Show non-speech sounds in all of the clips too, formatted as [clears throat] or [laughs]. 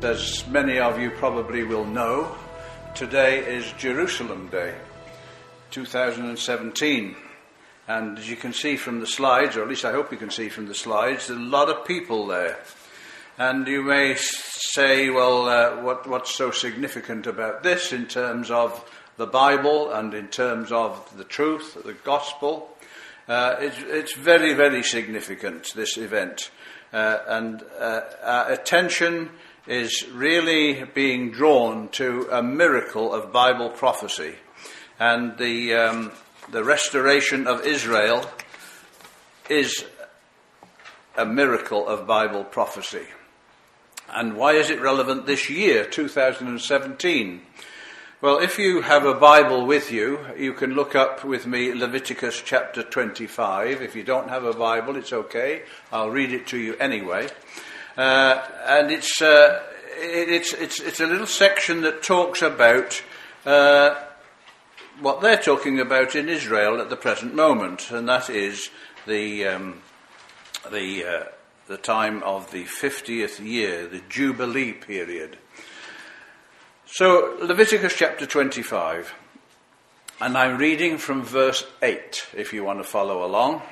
As many of you probably will know, today is Jerusalem Day, 2017. And as you can see from the slides, or at least I hope you can see from the slides, there's a lot of people there. And you may say, well, uh, what, what's so significant about this in terms of the Bible and in terms of the truth, the gospel? Uh, it's, it's, very, very significant, this event. Uh, and uh, our attention is really being drawn to a miracle of Bible prophecy. And the, um, the restoration of Israel is a miracle of Bible prophecy. And why is it relevant this year, 2017? Well, if you have a Bible with you, you can look up with me Leviticus chapter 25. If you don't have a Bible, it's okay. I'll read it to you anyway. Uh, and it's, uh, it, it's, it's, it's a little section that talks about uh, what they're talking about in Israel at the present moment, and that is the, um, the, uh, the time of the 50th year, the Jubilee period. So, Leviticus chapter 25, and I'm reading from verse 8, if you want to follow along.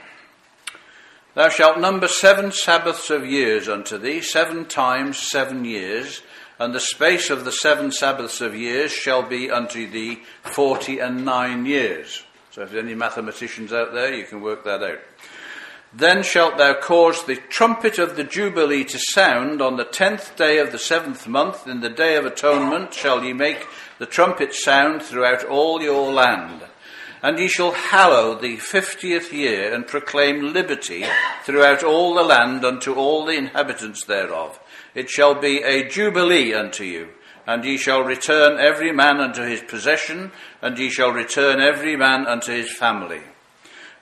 Thou shalt number seven Sabbaths of years unto thee, seven times seven years, and the space of the seven Sabbaths of years shall be unto thee forty and nine years. So if there's any mathematicians out there, you can work that out. Then shalt thou cause the trumpet of the Jubilee to sound on the tenth day of the seventh month, in the day of atonement shall ye make the trumpet sound throughout all your land. And ye shall hallow the fiftieth year, and proclaim liberty throughout all the land unto all the inhabitants thereof. It shall be a jubilee unto you, and ye shall return every man unto his possession, and ye shall return every man unto his family.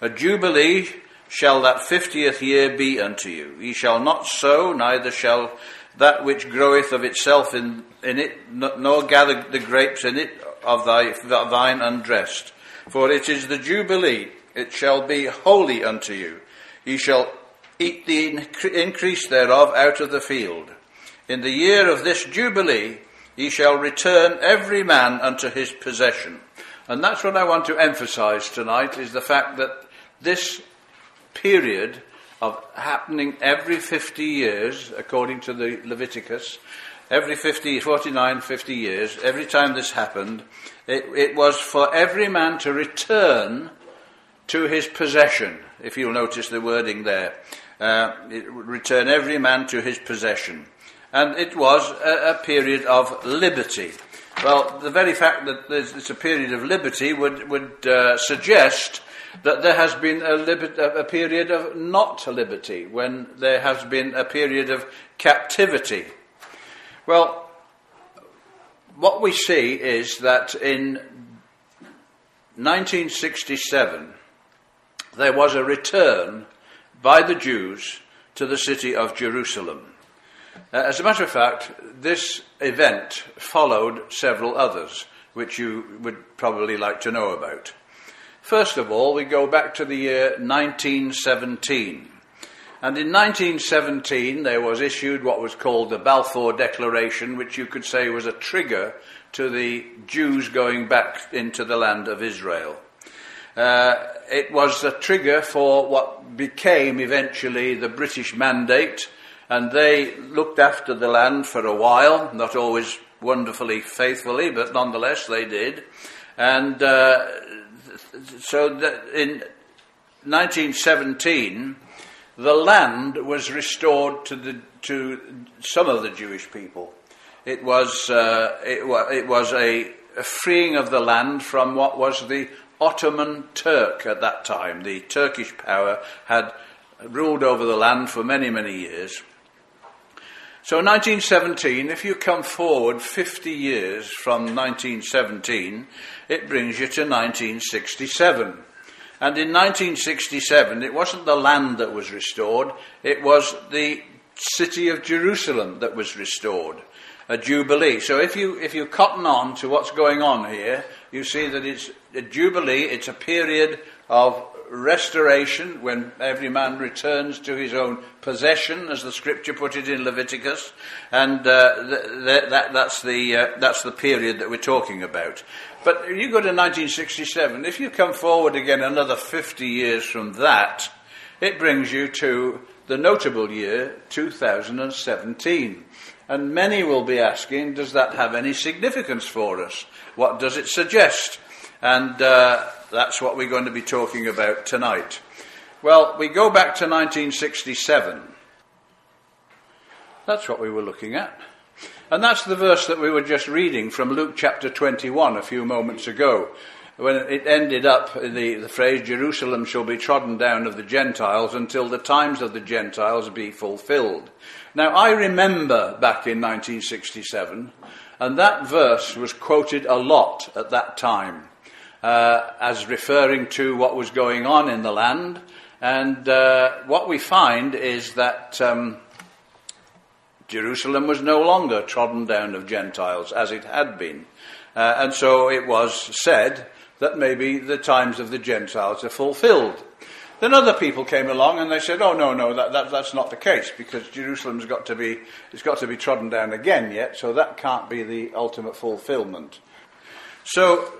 A jubilee shall that fiftieth year be unto you. Ye shall not sow, neither shall that which groweth of itself in, in it, nor gather the grapes in it of thy vine undressed. For it is the Jubilee, it shall be holy unto you. Ye shall eat the increase thereof out of the field. In the year of this Jubilee, ye shall return every man unto his possession. And that's what I want to emphasize tonight is the fact that this period of happening every 50 years, according to the Leviticus, every 50, 49, 50 years, every time this happened, it, it was for every man to return to his possession, if you'll notice the wording there. Uh, it would return every man to his possession and it was a, a period of liberty. Well, the very fact that it's a period of liberty would, would uh, suggest that there has been a, liber- a, period of not liberty, when there has been a period of captivity. Well, what we see is that in 1967 there was a return by the Jews to the city of Jerusalem. Uh, as a matter of fact, this event followed several others, which you would probably like to know about. First of all, we go back to the year 1917. And in 1917, there was issued what was called the Balfour Declaration, which you could say was a trigger to the Jews going back into the land of Israel. Uh, it was a trigger for what became eventually the British Mandate, and they looked after the land for a while, not always wonderfully faithfully, but nonetheless they did. And uh, so in 1917, the land was restored to, the, to some of the Jewish people. It was, uh, it, it was a, a freeing of the land from what was the Ottoman Turk at that time. The Turkish power had ruled over the land for many, many years. So 1917, if you come forward 50 years from 1917, it brings you to 1967. And in 1967, it wasn't the land that was restored, it was the city of Jerusalem that was restored. A jubilee. So if you, if you cotton on to what's going on here, you see that it's a jubilee, it's a period of restoration when every man returns to his own possession, as the scripture put it in Leviticus, and uh, th- th- that, that's, the, uh, that's the period that we're talking about. But you go to 1967, if you come forward again another 50 years from that, it brings you to the notable year 2017. And many will be asking, does that have any significance for us? What does it suggest? And uh, that's what we're going to be talking about tonight. Well, we go back to 1967. That's what we were looking at. And that's the verse that we were just reading from Luke chapter 21 a few moments ago, when it ended up in the, the phrase, Jerusalem shall be trodden down of the Gentiles until the times of the Gentiles be fulfilled. Now, I remember back in 1967, and that verse was quoted a lot at that time uh, as referring to what was going on in the land. And uh, what we find is that um, Jerusalem was no longer trodden down of Gentiles as it had been. Uh, and so it was said that maybe the times of the Gentiles are fulfilled. Then other people came along and they said, "Oh no, no, that, that, that's not the case because Jerusalem's got to be it's got to be trodden down again yet, so that can't be the ultimate fulfillment." So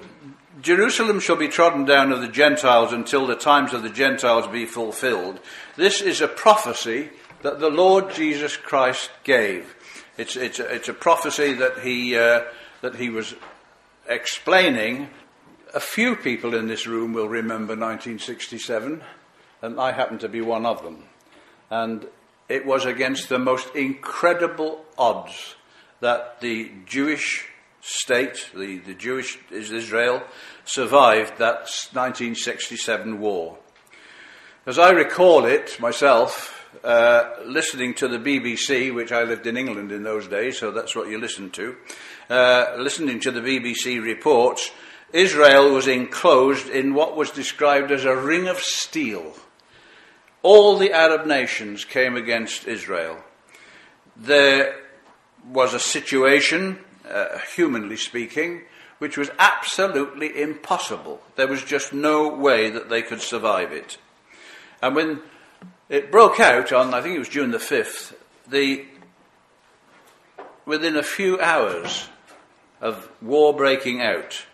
Jerusalem shall be trodden down of the Gentiles until the times of the Gentiles be fulfilled. This is a prophecy that the Lord Jesus Christ gave. It's, it's, a, it's a prophecy that he, uh, that he was explaining. A few people in this room will remember 1967, and I happen to be one of them. And it was against the most incredible odds that the Jewish state, the, the Jewish Israel, survived that 1967 war. As I recall it myself, uh, listening to the BBC, which I lived in England in those days, so that's what you listened to, uh, listening to the BBC reports, Israel was enclosed in what was described as a ring of steel. All the Arab nations came against Israel. There was a situation uh, humanly speaking, which was absolutely impossible. There was just no way that they could survive it. And when it broke out on, I think it was June the 5th, the, within a few hours of war breaking out,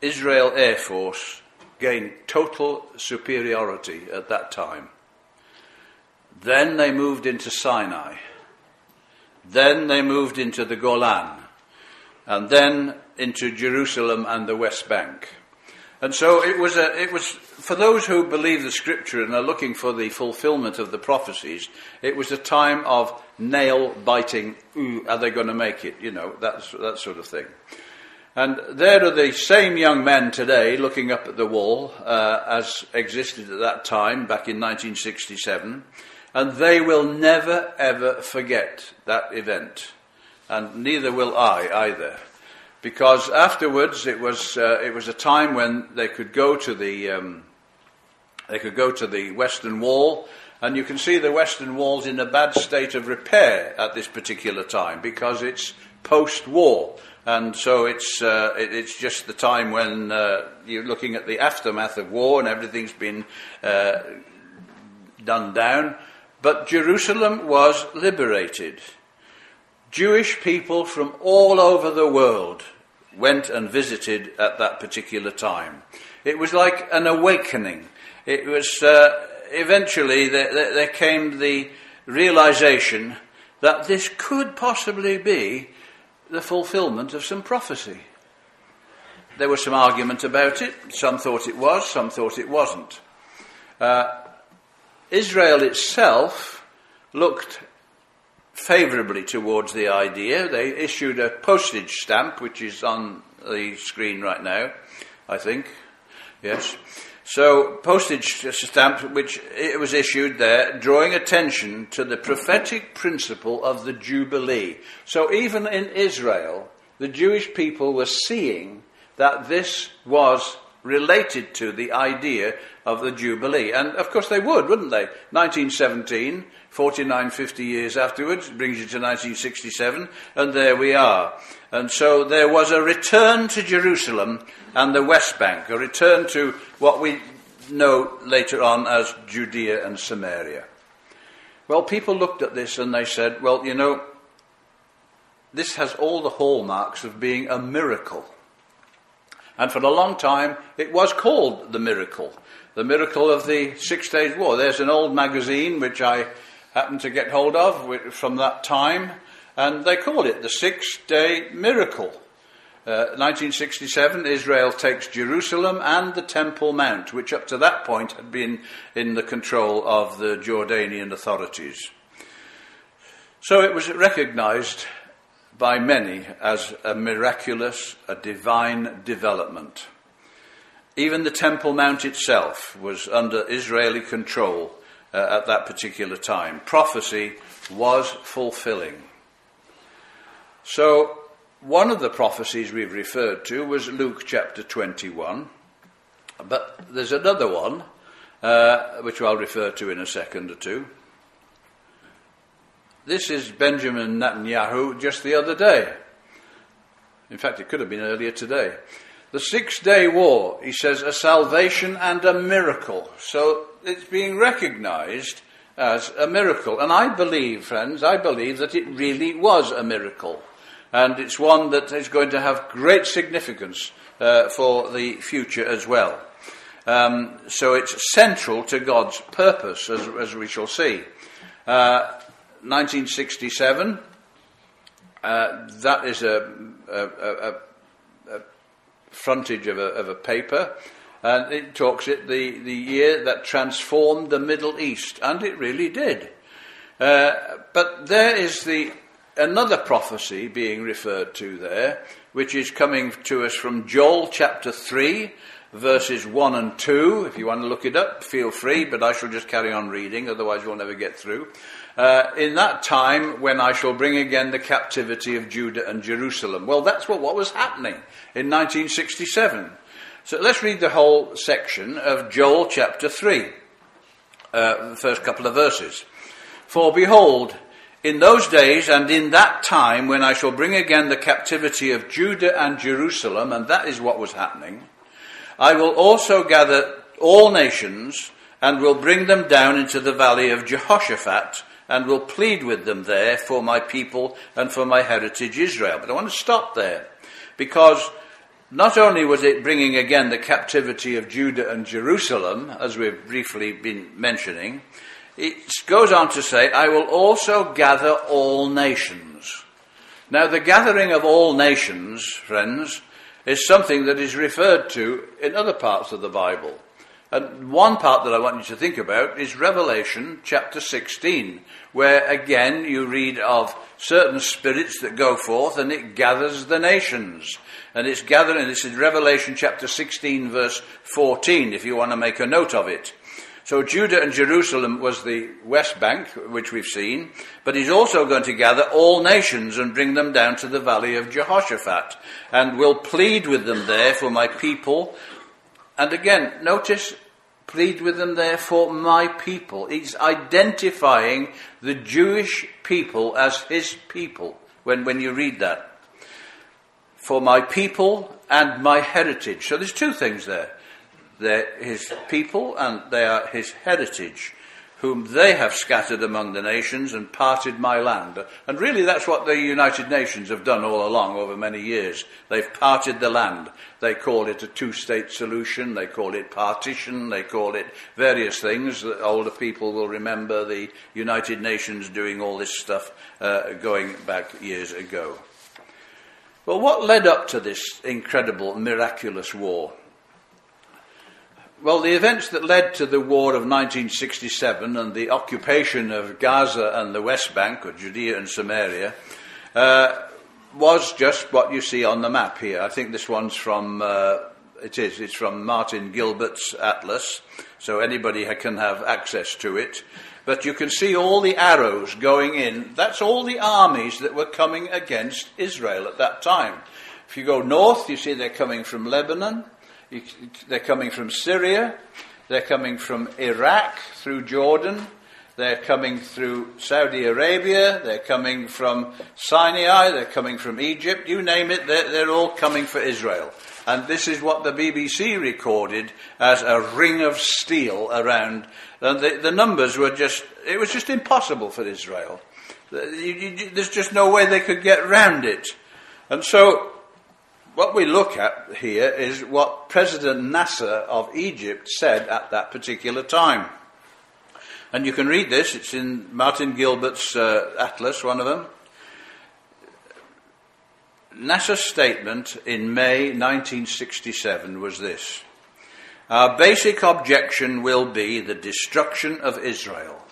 Israel Air Force gained total superiority at that time. Then they moved into Sinai. Then they moved into the Golan, and then into Jerusalem and the West Bank. And so it was, a, it was for those who believe the scripture and are looking for the fulfillment of the prophecies, it was a time of nail biting. Ooh, are they going to make it? You know, that's, that sort of thing. And there are the same young men today looking up at the wall uh, as existed at that time, back in 1967. And they will never ever forget that event. And neither will I either. Because afterwards it was, uh, it was a time when they could go to the, um, they could go to the Western Wall, and you can see the Western Wall's in a bad state of repair at this particular time because it's post-war. And so it's, uh, it, it's just the time when uh, you're looking at the aftermath of war and everything's been uh, done down. But Jerusalem was liberated. Jewish people from all over the world went and visited at that particular time. It was like an awakening. It was uh, eventually there, there came the realization that this could possibly be the fulfillment of some prophecy. There was some argument about it. Some thought it was, some thought it wasn't. Uh, Israel itself looked favourably towards the idea. They issued a postage stamp, which is on the screen right now, I think. Yes. So, postage stamp, which it was issued there, drawing attention to the prophetic principle of the Jubilee. So, even in Israel, the Jewish people were seeing that this was related to the idea of the Jubilee. And of course they would, wouldn't they? 1917, 49, 50 years afterwards, brings you to 1967, and there we are. And so there was a return to Jerusalem and the West Bank, a return to what we know later on as Judea and Samaria. Well, people looked at this and they said, well, you know, this has all the hallmarks of being a miracle. And for a long time, it was called the miracle. The miracle of the Six Days War. There's an old magazine which I happened to get hold of from that time, and they called it the Six Day Miracle. Uh, 1967, Israel takes Jerusalem and the Temple Mount, which up to that point had been in the control of the Jordanian authorities. So it was recognized by many as a miraculous, a divine development. Even the Temple Mount itself was under Israeli control uh, at that particular time. Prophecy was fulfilling. So, one of the prophecies we've referred to was Luke chapter 21, but there's another one, uh, which I'll refer to in a second or two. This is Benjamin Netanyahu just the other day. In fact, it could have been earlier today. The Six Day War, he says, a salvation and a miracle. So it's being recognized as a miracle. And I believe, friends, I believe that it really was a miracle. And it's one that is going to have great significance uh, for the future as well. Um, so it's central to God's purpose, as, as we shall see. Uh, 1967. Uh, that is a, a, a, a frontage of, of a, paper, and it talks it the, the year that transformed the Middle East, and it really did. Uh, but there is the another prophecy being referred to there, which is coming to us from Joel chapter three, verses 1 and 2. If you want to look it up, feel free, but I shall just carry on reading, otherwise you'll never get through. Uh, in that time when I shall bring again the captivity of Judah and Jerusalem. Well, that's what, what was happening in 1967. So let's read the whole section of Joel chapter 3, uh, the first couple of verses. For behold, in those days and in that time when I shall bring again the captivity of Judah and Jerusalem, and that is what was happening, I will also gather all nations and will bring them down into the valley of Jehoshaphat and will plead with them there for my people and for my heritage Israel. But I want to stop there because not only was it bringing again the captivity of Judah and Jerusalem, as we've briefly been mentioning, it goes on to say, I will also gather all nations. Now, the gathering of all nations, friends, is something that is referred to in other parts of the Bible. And one part that I want you to think about is Revelation chapter 16, where again you read of certain spirits that go forth and it gathers the nations. And it's gathering, this is Revelation chapter 16 verse 14, if you want to make a note of it. So Judah and Jerusalem was the West Bank, which we've seen, but he's also going to gather all nations and bring them down to the valley of Jehoshaphat, and will plead with them there for my people. And again, notice, plead with them therefore, my people. He's identifying the Jewish people as his people when, when you read that. For my people and my heritage. So there's two things there. They're his people and they are his heritage, whom they have scattered among the nations and parted my land. And really that's what the United Nations have done all along over many years. They've parted the land. They call it a two-state solution. They call it partition. They call it various things. The older people will remember the United Nations doing all this stuff uh, going back years ago. Well, what led up to this incredible, miraculous war? Well, the events that led to the war of 1967 and the occupation of Gaza and the West Bank, or Judea and Samaria, uh, was just what you see on the map here. I think this one's from, uh, it is, it's from Martin Gilbert's Atlas, so anybody can have access to it. But you can see all the arrows going in. That's all the armies that were coming against Israel at that time. If you go north, you see they're coming from Lebanon. They're coming from Syria, they're coming from Iraq through Jordan, they're coming through Saudi Arabia, they're coming from Sinai, they're coming from Egypt, you name it, they're, they're all coming for Israel. And this is what the BBC recorded as a ring of steel around. And the, the numbers were just, it was just impossible for Israel. You, you, there's just no way they could get round it. And so, what we look at here is what President Nasser of Egypt said at that particular time. And you can read this, it's in Martin Gilbert's uh, Atlas, one of them. Nasser's statement in May 1967 was this Our basic objection will be the destruction of Israel.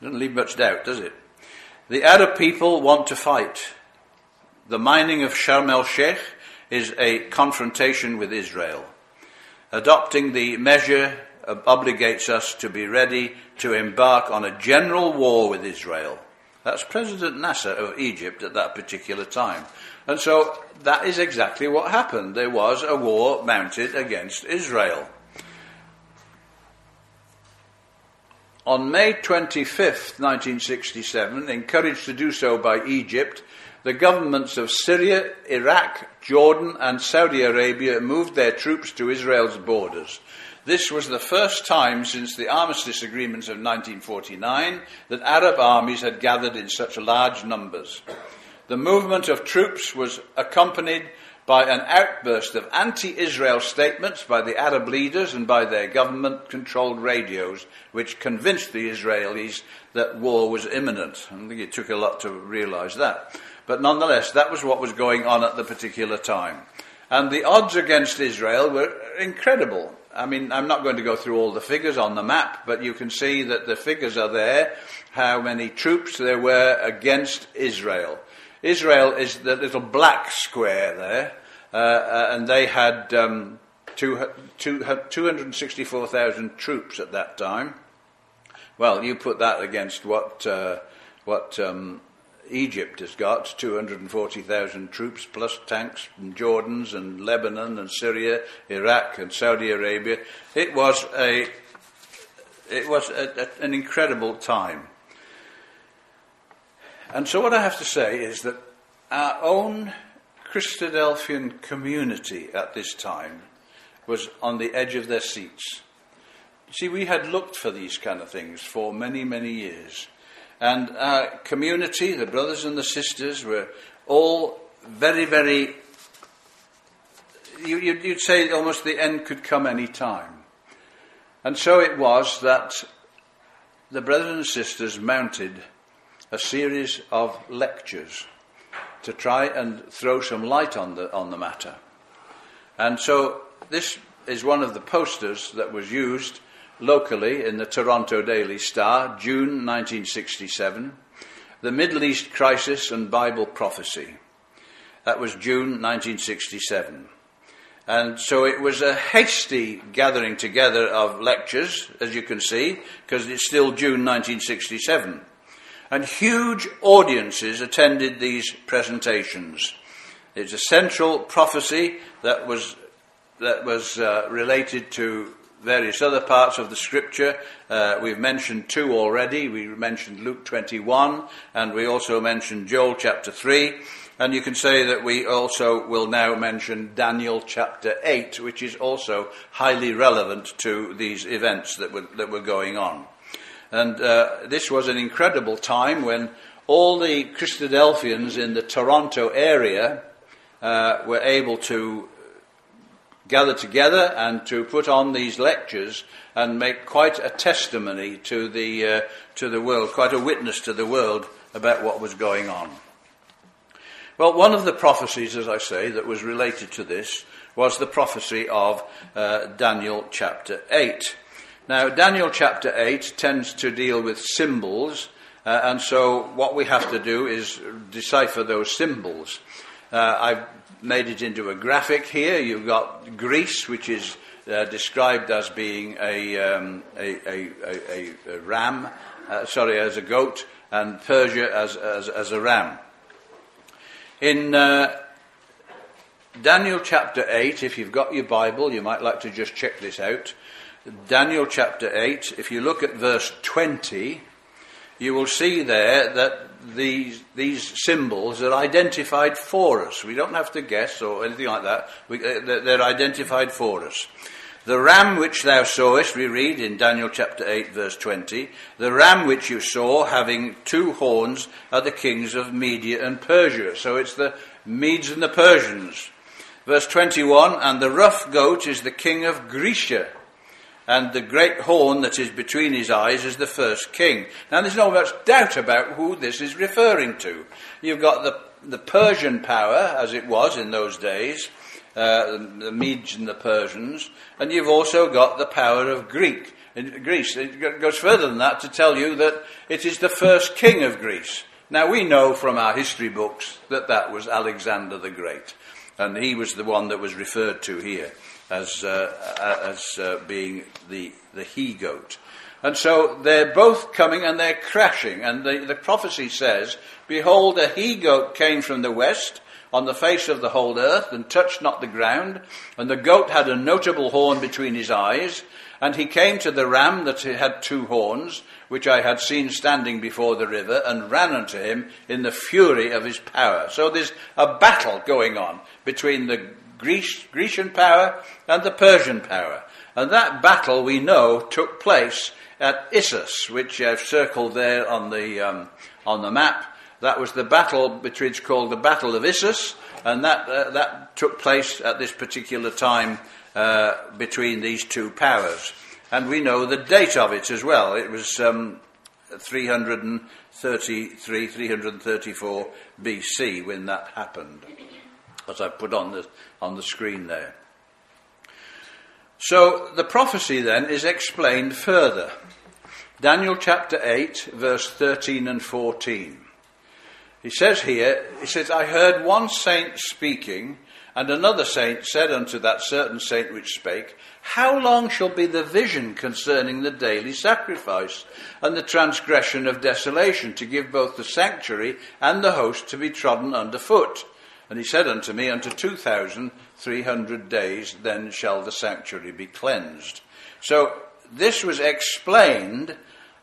Doesn't leave much doubt, does it? The Arab people want to fight. The mining of Sharm el Sheikh is a confrontation with Israel. Adopting the measure obligates us to be ready to embark on a general war with Israel. That's President Nasser of Egypt at that particular time. And so that is exactly what happened. There was a war mounted against Israel. On May 25th, 1967, encouraged to do so by Egypt, the governments of Syria, Iraq, Jordan, and Saudi Arabia moved their troops to Israel's borders. This was the first time since the armistice agreements of 1949 that Arab armies had gathered in such large numbers. The movement of troops was accompanied by an outburst of anti Israel statements by the Arab leaders and by their government controlled radios, which convinced the Israelis that war was imminent. I think it took a lot to realize that. But nonetheless, that was what was going on at the particular time. And the odds against Israel were incredible. I mean, I'm not going to go through all the figures on the map, but you can see that the figures are there, how many troops there were against Israel. Israel is the little black square there, uh, uh, and they had um, two, two, 264,000 troops at that time. Well, you put that against what, uh, what um, Egypt has got 240,000 troops plus tanks and Jordans and Lebanon and Syria, Iraq and Saudi Arabia. It was a it was a, a, an incredible time. And so what I have to say is that our own Christadelphian community at this time was on the edge of their seats. See, we had looked for these kind of things for many, many years. And our community, the brothers and the sisters, were all very, very. You, would say almost the end could come any time. And so it was that the brothers and sisters mounted a series of lectures to try and throw some light on the, on the matter. And so this is one of the posters that was used locally in the Toronto Daily Star, June 1967, The Middle East Crisis and Bible Prophecy. That was June 1967. And so it was a hasty gathering together of lectures, as you can see, because it's still June 1967. And huge audiences attended these presentations. It's a central prophecy that was, that was uh, related to various other parts of the scripture. Uh, we've mentioned two already. We mentioned Luke 21, and we also mentioned Joel chapter 3. And you can say that we also will now mention Daniel chapter 8, which is also highly relevant to these events that were, that were going on. And uh, this was an incredible time when all the Christadelphians in the Toronto area uh, were able to gather together and to put on these lectures and make quite a testimony to the, uh, to the world, quite a witness to the world about what was going on. Well, one of the prophecies, as I say, that was related to this was the prophecy of uh, Daniel chapter 8. Now, Daniel chapter 8 tends to deal with symbols, uh, and so what we have to do is decipher those symbols. Uh, I've made it into a graphic here. You've got Greece, which is uh, described as being a, um, a, a, a, ram, uh, sorry, as a goat, and Persia as, as, as a ram. In uh, Daniel chapter 8, if you've got your Bible, you might like to just check this out. Daniel chapter 8, if you look at verse 20, you will see there that these, these symbols are identified for us. We don't have to guess or anything like that. We, uh, they're identified for us. The ram which thou sawest, we read in Daniel chapter 8, verse 20, the ram which you saw having two horns are the kings of Media and Persia. So it's the Medes and the Persians. Verse 21, and the rough goat is the king of Grecia and the great horn that is between his eyes is the first king. Now, there's no much doubt about who this is referring to. You've got the, the Persian power, as it was in those days, uh, the, the Medes and the Persians, and you've also got the power of Greek. In Greece. It goes further than that to tell you that it is the first king of Greece. Now, we know from our history books that that was Alexander the Great, and he was the one that was referred to here as, uh, as uh, being the, the he goat. And so they're both coming and they're crashing. And the, the prophecy says, Behold, a he goat came from the west on the face of the whole earth and touched not the ground. And the goat had a notable horn between his eyes. And he came to the ram that had two horns, which I had seen standing before the river, and ran unto him in the fury of his power. So there's a battle going on between the Greece, Grecian power and the Persian power. And that battle, we know, took place at Issus, which I've circled there on the, um, on the map. That was the battle, which is called the Battle of Issus, and that, uh, that took place at this particular time uh, between these two powers. And we know the date of it as well. It was um, 333, 334 BC when that happened as I put on the, on the screen there. So the prophecy then is explained further. Daniel chapter 8, verse 13 and 14. He says here, he says, I heard one saint speaking, and another saint said unto that certain saint which spake, How long shall be the vision concerning the daily sacrifice, and the transgression of desolation, to give both the sanctuary and the host to be trodden under foot? And he said unto me, Unto 2,300 days then shall the sanctuary be cleansed. So this was explained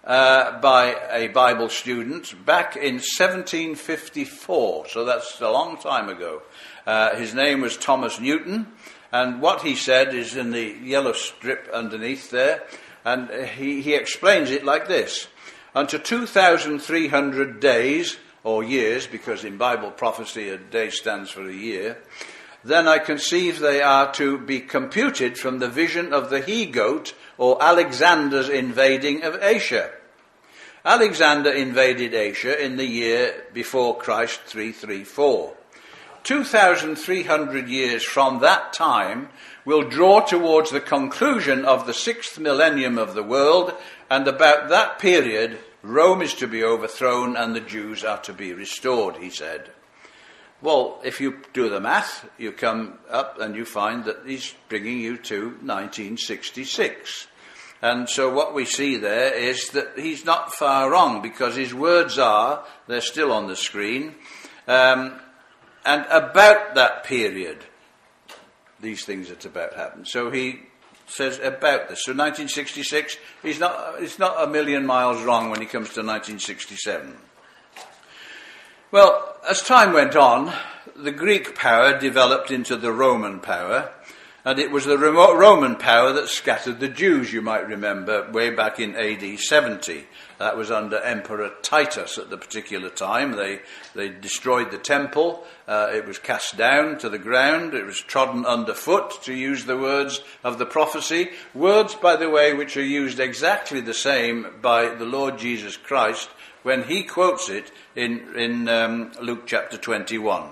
uh, by a Bible student back in 1754. So that's a long time ago. Uh, his name was Thomas Newton. And what he said is in the yellow strip underneath there. And he, he explains it like this Unto 2,300 days or years, because in Bible prophecy a day stands for a year, then I conceive they are to be computed from the vision of the he goat or Alexander's invading of Asia. Alexander invaded Asia in the year before Christ 334. 2,300 years from that time will draw towards the conclusion of the sixth millennium of the world, and about that period Rome is to be overthrown and the Jews are to be restored, he said. Well, if you do the math, you come up and you find that he's bringing you to 1966. And so what we see there is that he's not far wrong because his words are, they're still on the screen, um, and about that period, these things are about to happen. So he says about this. So 1966, he's not, he's not a million miles wrong when he comes to 1967. Well, as time went on, the Greek power developed into the Roman power, and it was the Roman power that scattered the Jews, you might remember, way back in AD 70. That was under Emperor Titus at the particular time. They, they destroyed the temple. Uh, it was cast down to the ground. It was trodden underfoot, to use the words of the prophecy. Words, by the way, which are used exactly the same by the Lord Jesus Christ when he quotes it in, in um, Luke chapter 21.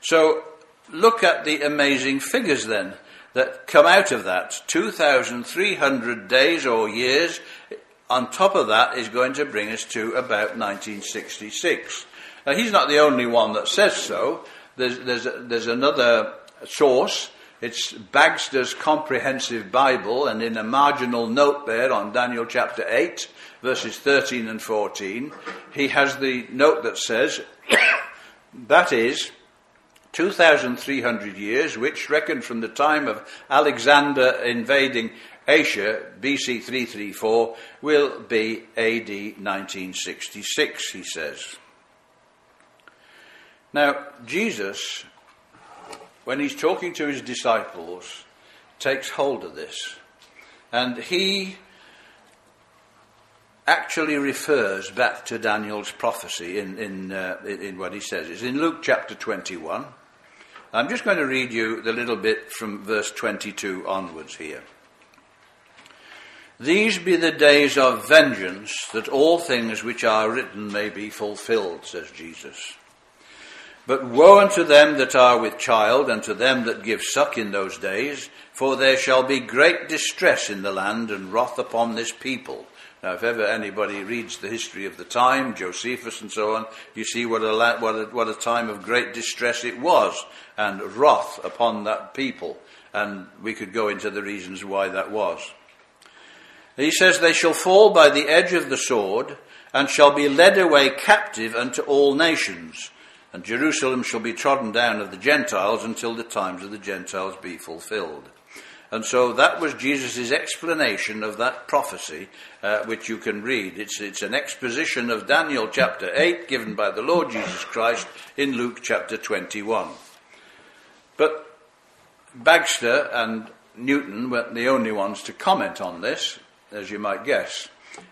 So look at the amazing figures then that come out of that 2,300 days or years. On top of that is going to bring us to about 1966. Now, he's not the only one that says so. There's, there's, there's another source. It's Bagster's Comprehensive Bible, and in a marginal note there on Daniel chapter 8, verses 13 and 14, he has the note that says, [coughs] that is, 2,300 years, which, reckoned from the time of Alexander invading Asia, BC 334, will be AD 1966, he says. Now, Jesus, when he's talking to his disciples, takes hold of this. And he actually refers back to Daniel's prophecy in, in, uh, in what he says. It's in Luke chapter 21. I'm just going to read you the little bit from verse 22 onwards here. These be the days of vengeance, that all things which are written may be fulfilled, says Jesus. But woe unto them that are with child, and to them that give suck in those days, for there shall be great distress in the land, and wrath upon this people. Now, if ever anybody reads the history of the time, Josephus and so on, you see what a, what a, what a time of great distress it was, and wrath upon that people. And we could go into the reasons why that was. He says, They shall fall by the edge of the sword, and shall be led away captive unto all nations. And Jerusalem shall be trodden down of the Gentiles until the times of the Gentiles be fulfilled. And so that was Jesus' explanation of that prophecy, uh, which you can read. It's, it's an exposition of Daniel chapter 8 given by the Lord Jesus Christ in Luke chapter 21. But Bagster and Newton weren't the only ones to comment on this, as you might guess.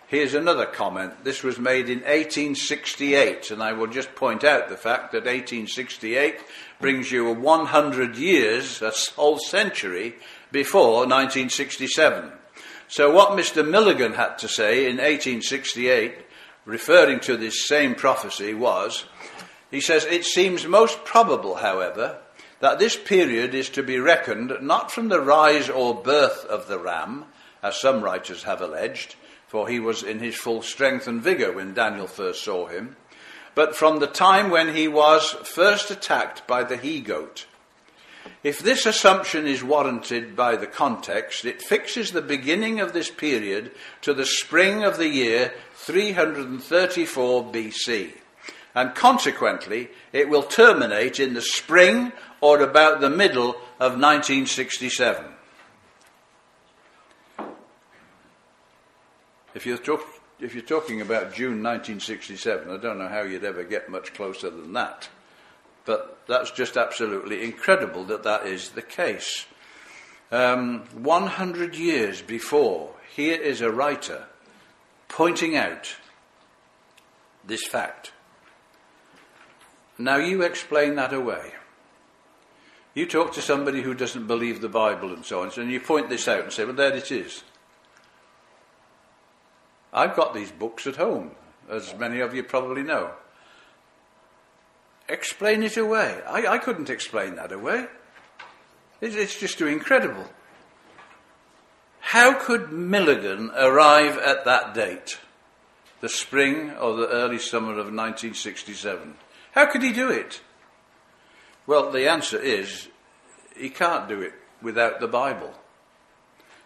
Here's another comment. This was made in 1868, and I will just point out the fact that 1868 brings you a 100 years, a whole century, before 1967. So, what Mr. Milligan had to say in 1868, referring to this same prophecy, was he says, It seems most probable, however, that this period is to be reckoned not from the rise or birth of the ram, as some writers have alleged, for he was in his full strength and vigour when Daniel first saw him, but from the time when he was first attacked by the he goat if this assumption is warranted by the context, it fixes the beginning of this period to the spring of the year 334 BC. And consequently, it will terminate in the spring or about the middle of 1967. If you're, talk, if you're talking about June 1967, I don't know how you'd ever get much closer than that. But that's just absolutely incredible that that is the case. Um, 100 years before, here is a writer pointing out this fact. Now you explain that away. You talk to somebody who doesn't believe the Bible and so on, and you point this out and say, well, there it is. I've got these books at home, as many of you probably know explain it away. I, I couldn't explain that away. It, it's just too incredible. How could Milligan arrive at that date? The spring or the early summer of 1967? How could he do it? Well, the answer is he can't do it without the Bible.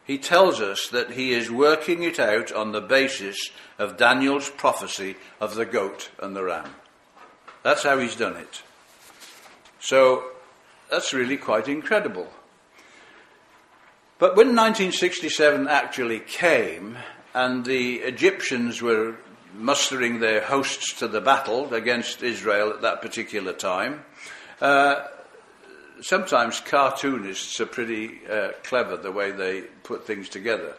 He tells us that he is working it out on the basis of Daniel's prophecy of the goat and the ram. That's how he's done it. So that's really quite incredible. But when 1967 actually came and the Egyptians were mustering their hosts to the battle against Israel at that particular time, uh, sometimes cartoonists are pretty uh, clever the way they put things together.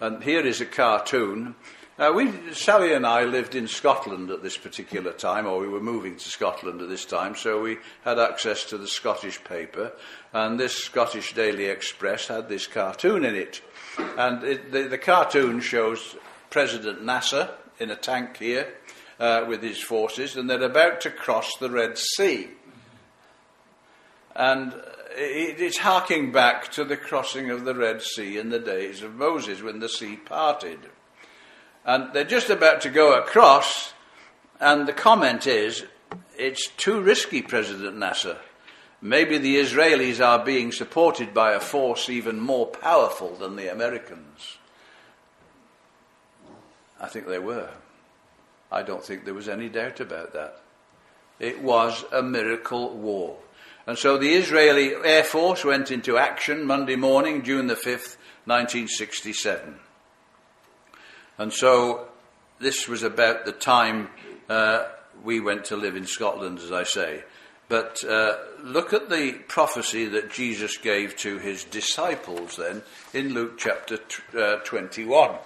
And here is a cartoon uh, we, Sally and I lived in Scotland at this particular time, or we were moving to Scotland at this time, so we had access to the Scottish paper, and this Scottish Daily Express had this cartoon in it. And it, the, the, cartoon shows President Nasser in a tank here uh, with his forces, and they're about to cross the Red Sea. And it, it's harking back to the crossing of the Red Sea in the days of Moses when the sea parted. And they're just about to go across, and the comment is, it's too risky, President Nasser. Maybe the Israelis are being supported by a force even more powerful than the Americans. I think they were. I don't think there was any doubt about that. It was a miracle war. And so the Israeli Air Force went into action Monday morning, June the 5th, 1967. And so this was about the time uh, we went to live in Scotland, as I say. But uh, look at the prophecy that Jesus gave to his disciples then in Luke chapter t- uh, 21.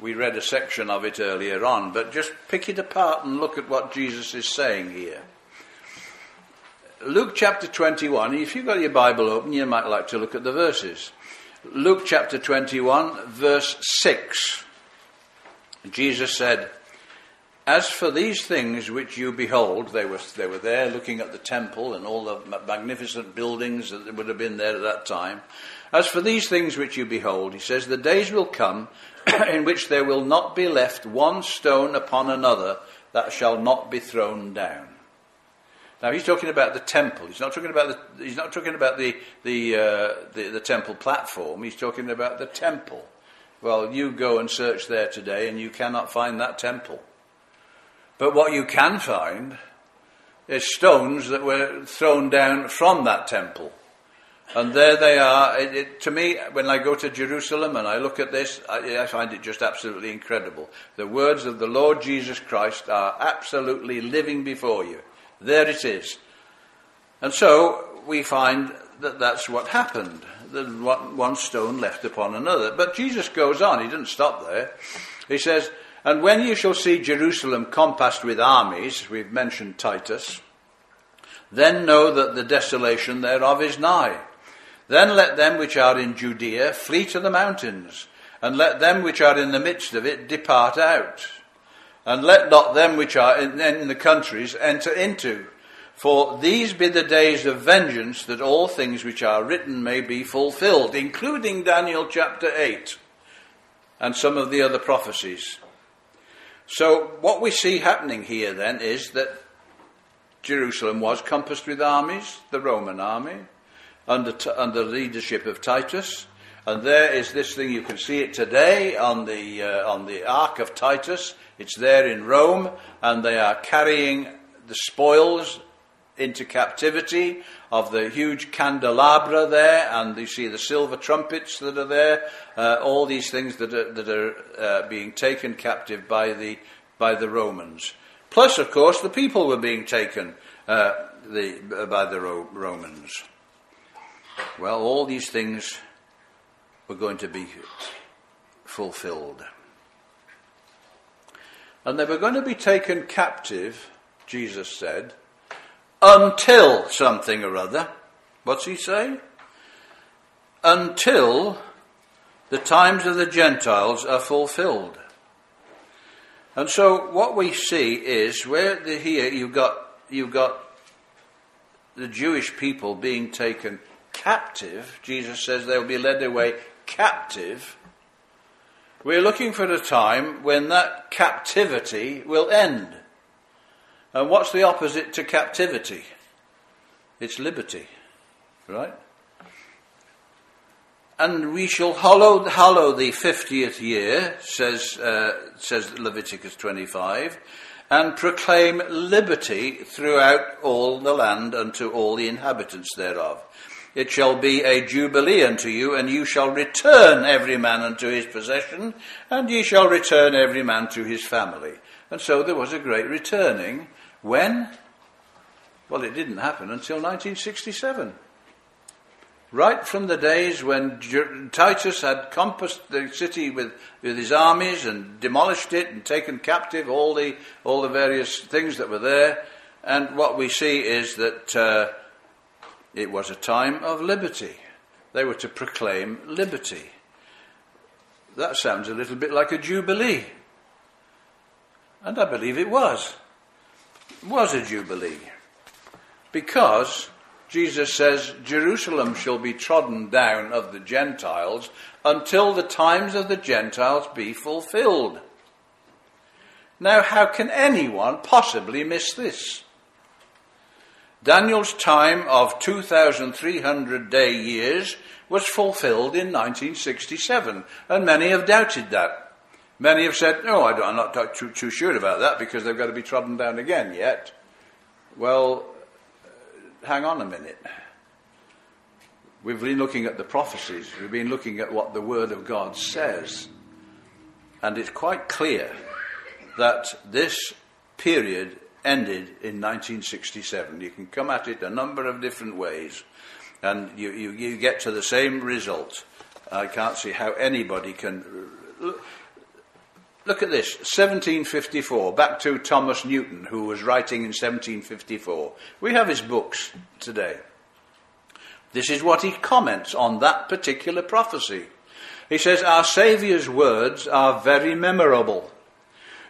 We read a section of it earlier on, but just pick it apart and look at what Jesus is saying here. Luke chapter 21, if you've got your Bible open, you might like to look at the verses. Luke chapter 21, verse 6. Jesus said, As for these things which you behold, they were, they were there looking at the temple and all the magnificent buildings that would have been there at that time. As for these things which you behold, he says, the days will come [clears throat] in which there will not be left one stone upon another that shall not be thrown down. Now he's talking about the temple. He's not talking about the, he's not talking about the the, uh, the, the temple platform. He's talking about the temple. Well, you go and search there today, and you cannot find that temple. But what you can find is stones that were thrown down from that temple. And there they are. It, it, to me, when I go to Jerusalem and I look at this, I, I, find it just absolutely incredible. The words of the Lord Jesus Christ are absolutely living before you. There it is. And so we find that that's what happened. One stone left upon another. But Jesus goes on. He didn't stop there. He says, And when you shall see Jerusalem compassed with armies, we've mentioned Titus, then know that the desolation thereof is nigh. Then let them which are in Judea flee to the mountains, and let them which are in the midst of it depart out. And let not them which are in, in the countries enter into. For these be the days of vengeance, that all things which are written may be fulfilled, including Daniel chapter 8 and some of the other prophecies. So, what we see happening here then is that Jerusalem was compassed with armies, the Roman army under, under the leadership of Titus. And there is this thing, you can see it today on the, uh, on the Arch of Titus. It's there in Rome, and they are carrying the spoils into captivity of the huge candelabra there, and you see the silver trumpets that are there, uh, all these things that are, that are uh, being taken captive by the, by the Romans. Plus, of course, the people were being taken uh, the, by the Ro- Romans. Well, all these things were going to be fulfilled. And they were going to be taken captive, Jesus said, until something or other. What's he saying? Until the times of the Gentiles are fulfilled. And so what we see is where the, here you've got you've got the Jewish people being taken captive, Jesus says they'll be led away captive. We're looking for a time when that captivity will end. And what's the opposite to captivity? It's liberty, right? And we shall hallow, hallow the 50th year, says, uh, says Leviticus 25, and proclaim liberty throughout all the land unto all the inhabitants thereof. It shall be a jubilee unto you, and you shall return every man unto his possession, and ye shall return every man to his family. And so there was a great returning. When? Well, it didn't happen until 1967. Right from the days when Titus had compassed the city with, with his armies and demolished it and taken captive all the, all the various things that were there. And what we see is that uh, it was a time of liberty. They were to proclaim liberty. That sounds a little bit like a jubilee. And I believe it was. Was a jubilee. Because Jesus says, Jerusalem shall be trodden down of the Gentiles until the times of the Gentiles be fulfilled. Now, how can anyone possibly miss this? Daniel's time of 2,300 day years was fulfilled in 1967, and many have doubted that. Many have said, no, I am not too, too sure about that because they've got to be trodden down again yet. Well, uh, hang on a minute. We've been looking at the prophecies, we've been looking at what the Word of God says. And it's quite clear that this period ended in 1967. You can come at it a number of different ways, and you, you, you get to the same result. I can't see how anybody can. Uh, Look at this 1754, back to Thomas Newton, who was writing in 1754. We have his books today. This is what he comments on that particular prophecy. He says, Our Saviour's words are very memorable.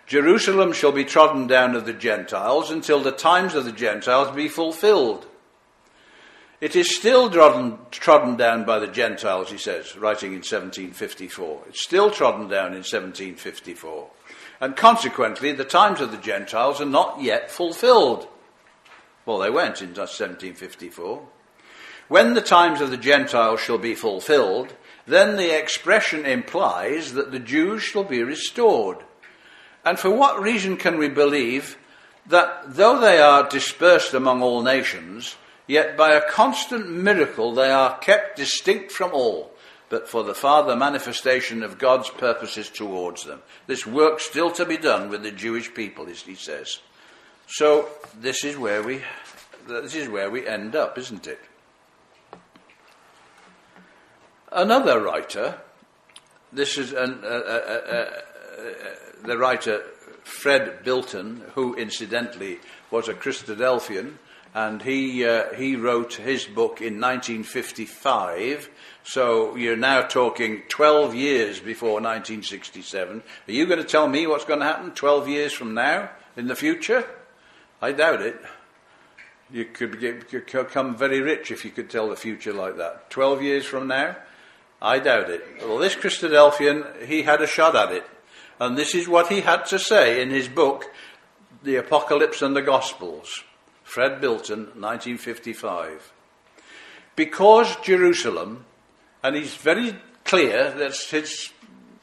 Jerusalem shall be trodden down of the Gentiles until the times of the Gentiles be fulfilled. It is still trodden, trodden, down by the Gentiles, he says, writing in 1754. It's still trodden down in 1754. And consequently, the times of the Gentiles are not yet fulfilled. Well, they weren't in 1754. When the times of the Gentiles shall be fulfilled, then the expression implies that the Jews shall be restored. And for what reason can we believe that though they are dispersed among all nations, yet by a constant miracle they are kept distinct from all, but for the farther manifestation of God's purposes towards them? This work still to be done with the Jewish people, as he says. So this is where we this is where we end up, isn't it? Another writer, this is an, uh, uh, the writer Fred Bilton, who incidentally was a Christadelphian, and he, uh, he wrote his book in 1955. So you're now talking 12 years before 1967. Are you going to tell me what's going to happen 12 years from now in the future? I doubt it. You could, become very rich if you could tell the future like that. 12 years from now? I doubt it. Well, this Christadelphian, he had a shot at it. And this is what he had to say in his book, The Apocalypse and the Gospels. Fred Bilton, 1955. Because Jerusalem, and he's very clear, that's his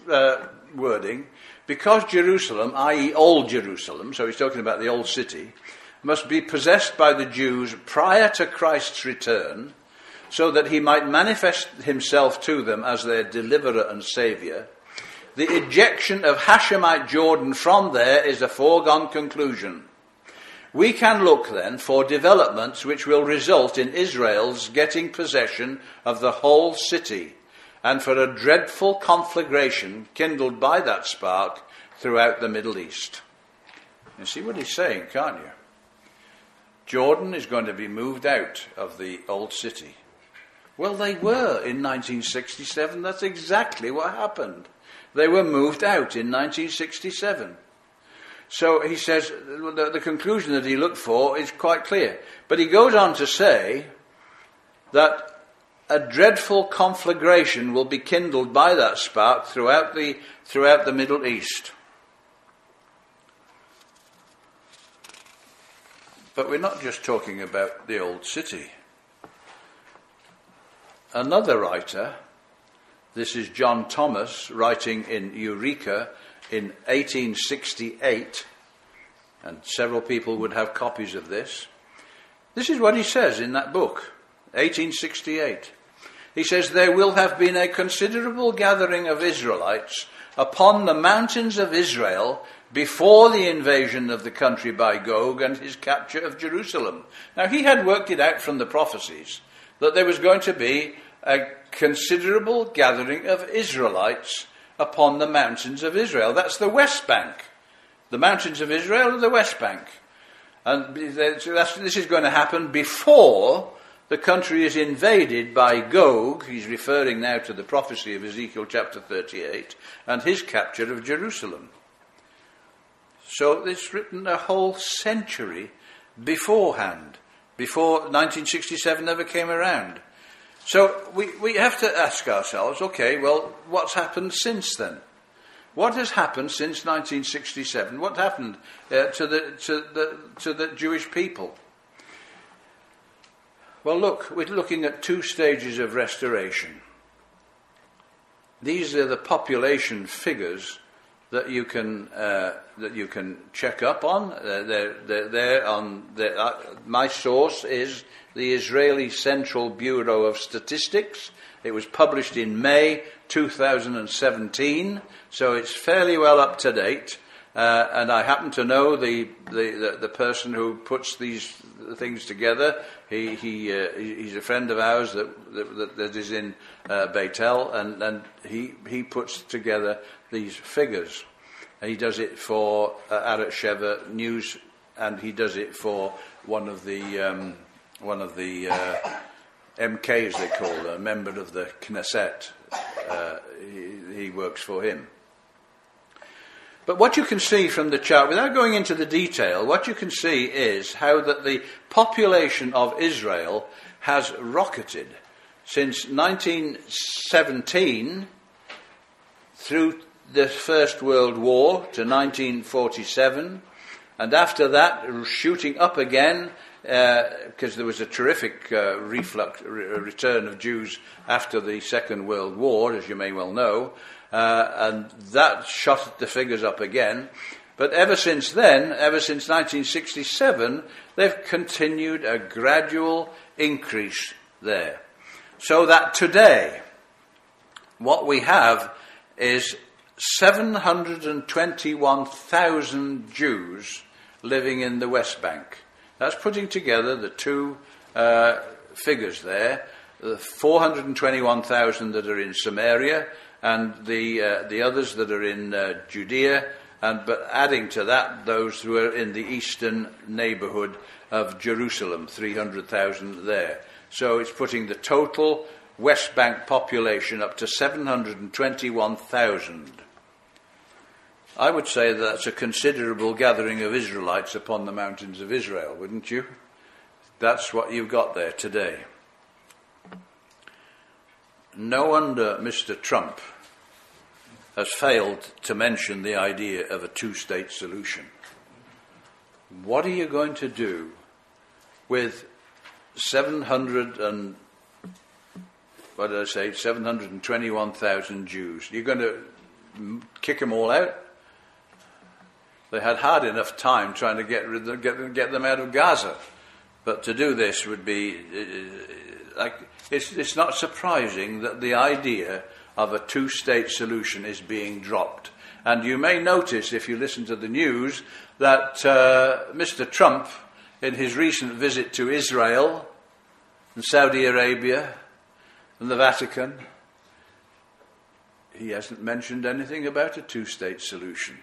uh, wording, because Jerusalem, i.e., Old Jerusalem, so he's talking about the Old City, must be possessed by the Jews prior to Christ's return, so that he might manifest himself to them as their deliverer and saviour, the ejection of Hashemite Jordan from there is a foregone conclusion. We can look then for developments which will result in Israel's getting possession of the whole city and for a dreadful conflagration kindled by that spark throughout the Middle East. You see what he's saying, can't you? Jordan is going to be moved out of the old city. Well, they were in 1967. That's exactly what happened. They were moved out in 1967. So he says the, the, conclusion that he looked for is quite clear. But he goes on to say that a dreadful conflagration will be kindled by that spark throughout the, throughout the Middle East. But we're not just talking about the old city. Another writer, this is John Thomas, writing in Eureka in 1868, and several people would have copies of this. This is what he says in that book, 1868. He says, There will have been a considerable gathering of Israelites upon the mountains of Israel before the invasion of the country by Gog and his capture of Jerusalem. Now, he had worked it out from the prophecies that there was going to be a considerable gathering of Israelites upon the mountains of Israel. That's the West Bank. The mountains of Israel are the West Bank. And this is going to happen before the country is invaded by Gog. He's referring now to the prophecy of Ezekiel chapter 38 and his capture of Jerusalem. So it's written a whole century beforehand, before 1967 ever came around. So we, we have to ask ourselves okay, well, what's happened since then? What has happened since 1967? What happened uh, to, the, to, the, to the Jewish people? Well, look, we're looking at two stages of restoration. These are the population figures that you can uh, that you can check up on. Uh, they're, they're, they're on uh, my source is the Israeli Central Bureau of Statistics. It was published in May 2017, so it's fairly well up to date. Uh, and I happen to know the, the, the, the, person who puts these things together. He, he, uh, he's a friend of ours that, that, that is in uh, Beit El, and, and he, he puts together these figures. And he does it for uh, Arutz Sheva News, and he does it for one of the, um, one of the uh, MKs, they call them, a member of the Knesset. Uh, he, he works for him. But what you can see from the chart, without going into the detail, what you can see is how that the population of Israel has rocketed since 1917 through the First World War to 1947, and after that, shooting up again because uh, there was a terrific uh, reflux, re- return of Jews after the Second World War, as you may well know, uh, and that shot the figures up again. But ever since then, ever since 1967, they've continued a gradual increase there. So that today, what we have is 721,000 Jews living in the West Bank. That's putting together the two uh, figures there the 421,000 that are in Samaria and the, uh, the others that are in uh, Judea, and, but adding to that those who are in the eastern neighborhood of Jerusalem, 300,000 there. So it's putting the total West Bank population up to 721,000. I would say that's a considerable gathering of Israelites upon the mountains of Israel, wouldn't you? That's what you've got there today. No wonder Mr. Trump has failed to mention the idea of a two state solution. What are you going to do with 700 and what did I say, 721,000 Jews? You're going to kick them all out? They had hard enough time trying to get, rid of, get, get them out of Gaza. But to do this would be uh, like, it's, it's not surprising that the idea of a two state solution is being dropped. And you may notice, if you listen to the news, that uh, Mr. Trump, in his recent visit to Israel and Saudi Arabia and the Vatican, he hasn't mentioned anything about a two state solution.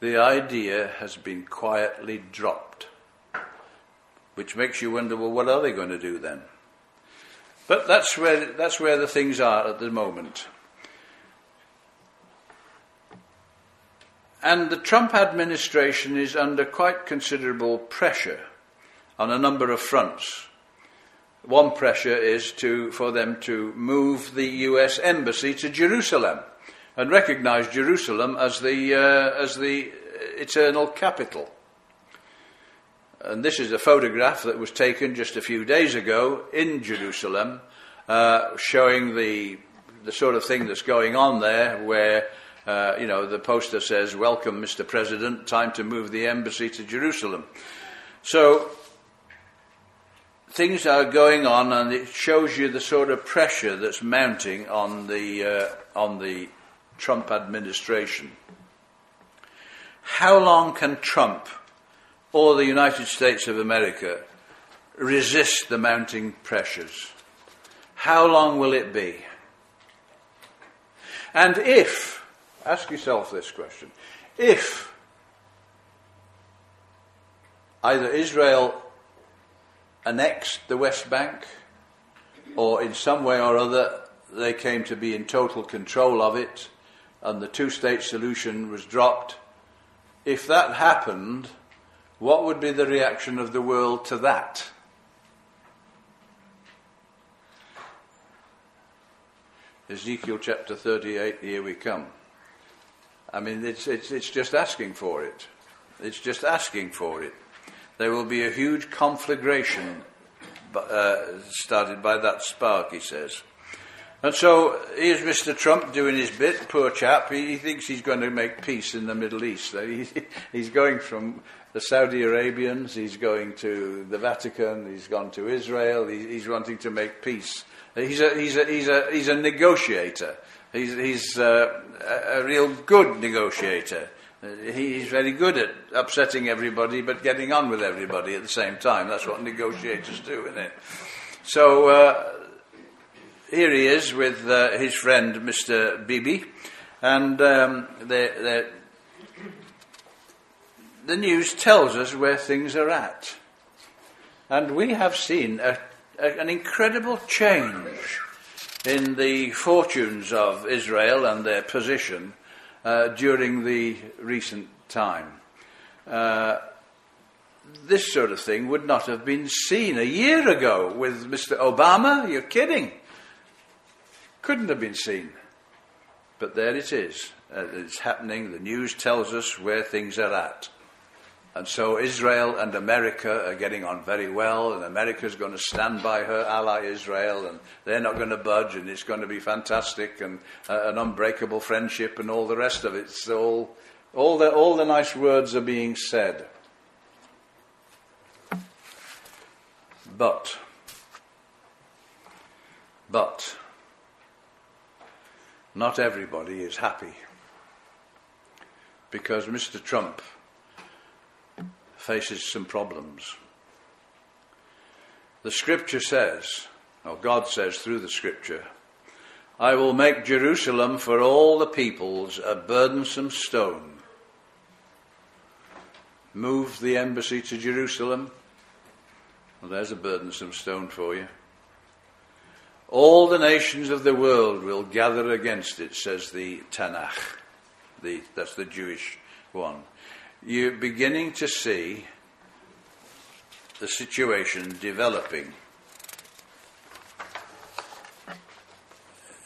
The idea has been quietly dropped, which makes you wonder well, what are they going to do then? But that's where, that's where the things are at the moment. And the Trump administration is under quite considerable pressure on a number of fronts. One pressure is to, for them to move the US embassy to Jerusalem and recognize Jerusalem as the, uh, as the eternal capital. And this is a photograph that was taken just a few days ago in Jerusalem, uh, showing the, the sort of thing that's going on there, where uh, you know the poster says, "Welcome, Mr. President. Time to move the embassy to Jerusalem." So things are going on, and it shows you the sort of pressure that's mounting on the uh, on the Trump administration. How long can Trump or the United States of America resist the mounting pressures? How long will it be? And if, ask yourself this question, if either Israel annexed the West Bank or in some way or other they came to be in total control of it and the two state solution was dropped, if that happened, what would be the reaction of the world to that? Ezekiel chapter 38, here we come. I mean, it's, it's, it's just asking for it. It's just asking for it. There will be a huge conflagration uh, started by that spark, he says. And so here's Mr. Trump doing his bit, poor chap. He, he thinks he's going to make peace in the Middle East. He, [laughs] he's going from the Saudi Arabians, he's going to the Vatican, he's gone to Israel, he, he's wanting to make peace. He's a, he's a, he's a, he's a negotiator. He's, he's uh, a, a real good negotiator. He's very good at upsetting everybody but getting on with everybody at the same time. That's what negotiators do, isn't it? So uh, here he is with uh, his friend Mr. Bibi, and um, the news tells us where things are at. And we have seen a, a, an incredible change in the fortunes of Israel and their position uh, during the recent time. Uh, this sort of thing would not have been seen a year ago with Mr. Obama. You're kidding. Couldn't have been seen. But there it is. Uh, it's happening. The news tells us where things are at. And so Israel and America are getting on very well, and America is going to stand by her ally Israel, and they're not going to budge, and it's going to be fantastic, and uh, an unbreakable friendship, and all the rest of it. So all, all, the, all the nice words are being said. But, but, not everybody is happy. Because Mr. Trump faces some problems. The scripture says, or God says through the scripture, I will make Jerusalem for all the peoples a burdensome stone. Move the embassy to Jerusalem. Well, there's a burdensome stone for you. All the nations of the world will gather against it, says the Tanakh. The, that's the Jewish one you're beginning to see the situation developing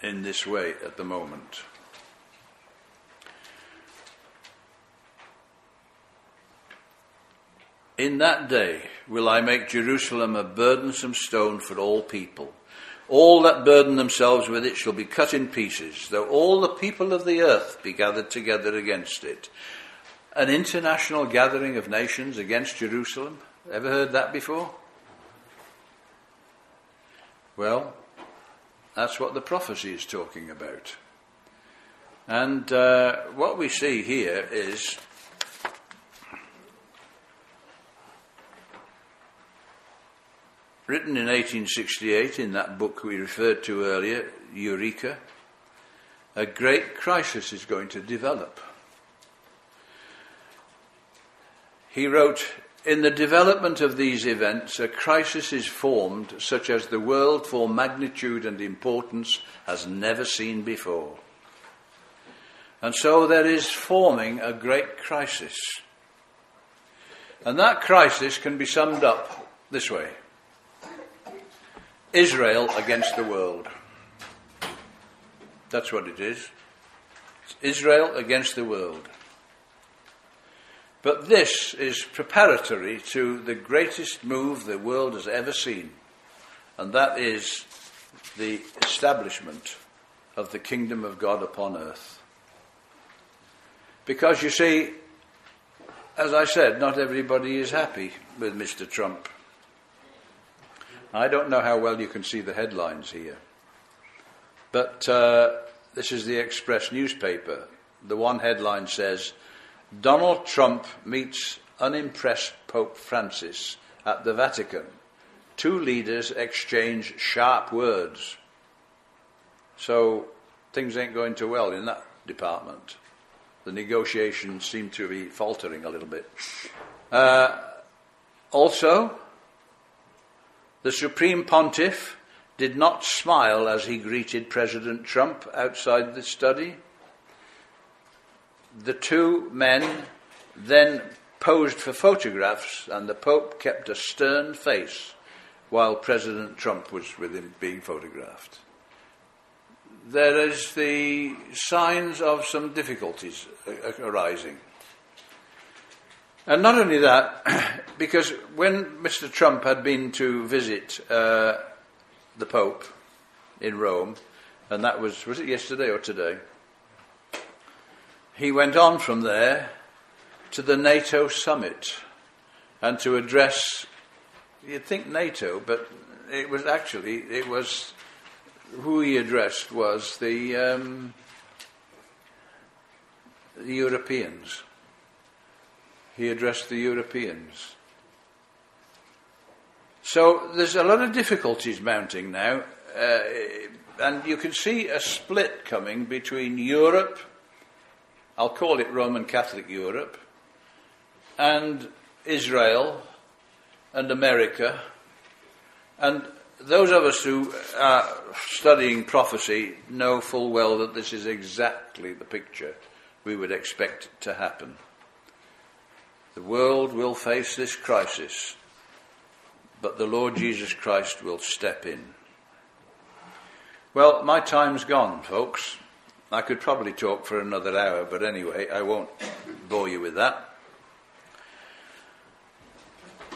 in this way at the moment. In that day will I make Jerusalem a burdensome stone for all people. All that burden themselves with it shall be cut in pieces, though all the people of the earth be gathered together against it an international gathering of nations against Jerusalem. Ever heard that before? Well, that's what the prophecy is talking about. And uh, what we see here is written in 1868 in that book we referred to earlier, Eureka, a great crisis is going to develop. He wrote, In the development of these events, a crisis is formed such as the world for magnitude and importance has never seen before. And so there is forming a great crisis. And that crisis can be summed up this way Israel against the world. That's what it is. It's Israel against the world. But this is preparatory to the greatest move the world has ever seen, and that is the establishment of the kingdom of God upon earth. Because you see, as I said, not everybody is happy with Mr. Trump. I don't know how well you can see the headlines here, but uh, this is the Express newspaper. The one headline says, Donald Trump meets unimpressed Pope Francis at the Vatican. Two leaders exchange sharp words. So things ain't going too well in that department. The negotiations seem to be faltering a little bit. Uh, also, the Supreme Pontiff did not smile as he greeted President Trump outside the study the two men then posed for photographs, and the Pope kept a stern face while President Trump was with him being photographed. There is the signs of some difficulties arising. And not only that, [clears throat] because when Mr. Trump had been to visit uh, the Pope in Rome, and that was, was it yesterday or today? He went on from there to the NATO summit and to address, you'd think NATO, but it was actually, it was, who he addressed was the, um, the Europeans. He addressed the Europeans. So there's a lot of difficulties mounting now, uh, and you can see a split coming between Europe, I'll call it Roman Catholic Europe, and Israel and America. And those of us who are studying prophecy know full well that this is exactly the picture we would expect to happen. The world will face this crisis, but the Lord Jesus Christ will step in. Well, my time's gone, folks. I could probably talk for another hour, but anyway, I won't bore you with that.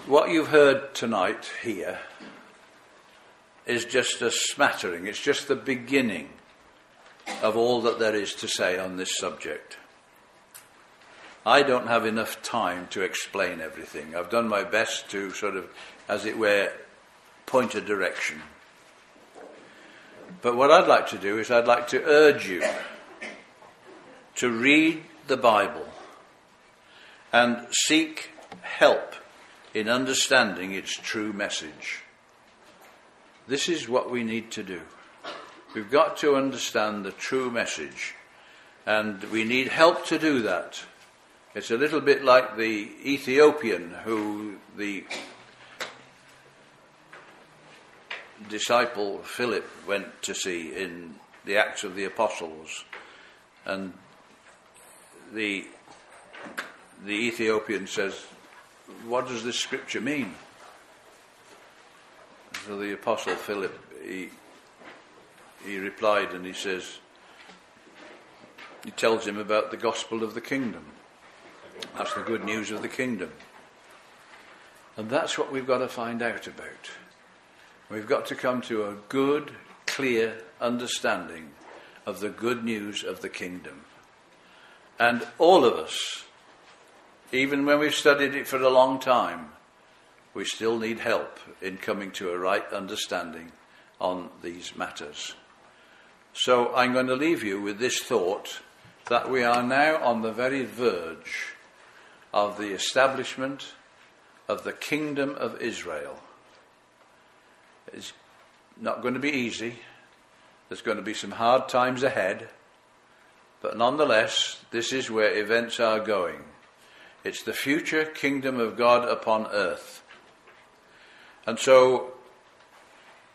What you've heard tonight here is just a smattering, it's just the beginning of all that there is to say on this subject. I don't have enough time to explain everything. I've done my best to sort of, as it were, point a direction. But what I'd like to do is I'd like to urge you to read the Bible and seek help in understanding its true message. This is what we need to do. We've got to understand the true message, and we need help to do that. It's a little bit like the Ethiopian who the disciple Philip went to see in the Acts of the Apostles. And the, the Ethiopian says, What does this scripture mean? So the Apostle Philip, he, he replied and he says, he tells him about the gospel of the kingdom. That's the good news of the kingdom. And that's what we've got to find out about. We've got to come to a good, clear understanding of the good news of the kingdom. And all of us, even when we've studied it for a long time, we still need help in coming to a right understanding on these matters. So I'm going to leave you with this thought that we are now on the very verge of the establishment of the kingdom of Israel. It's not going to be easy. There's going to be some hard times ahead. But nonetheless, this is where events are going. It's the future kingdom of God upon earth. And so,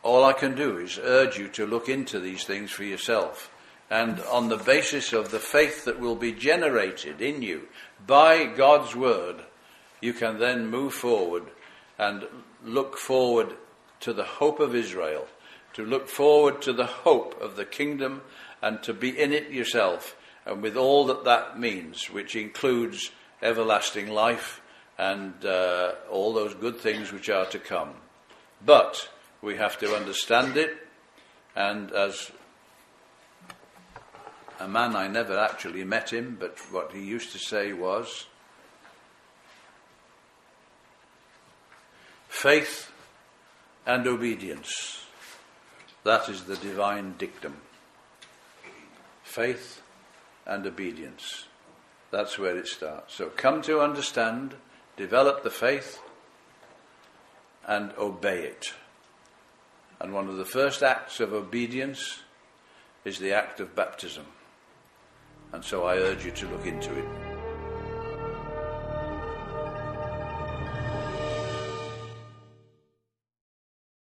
all I can do is urge you to look into these things for yourself. And on the basis of the faith that will be generated in you by God's word, you can then move forward and look forward to the hope of Israel, to look forward to the hope of the kingdom and to be in it yourself, and with all that that means, which includes everlasting life and uh, all those good things which are to come. But we have to understand it, and as a man I never actually met him, but what he used to say was, faith and obedience. That is the divine dictum. Faith and obedience. That's where it starts. So come to understand, develop the faith, and obey it. And one of the first acts of obedience is the act of baptism. And so I urge you to look into it.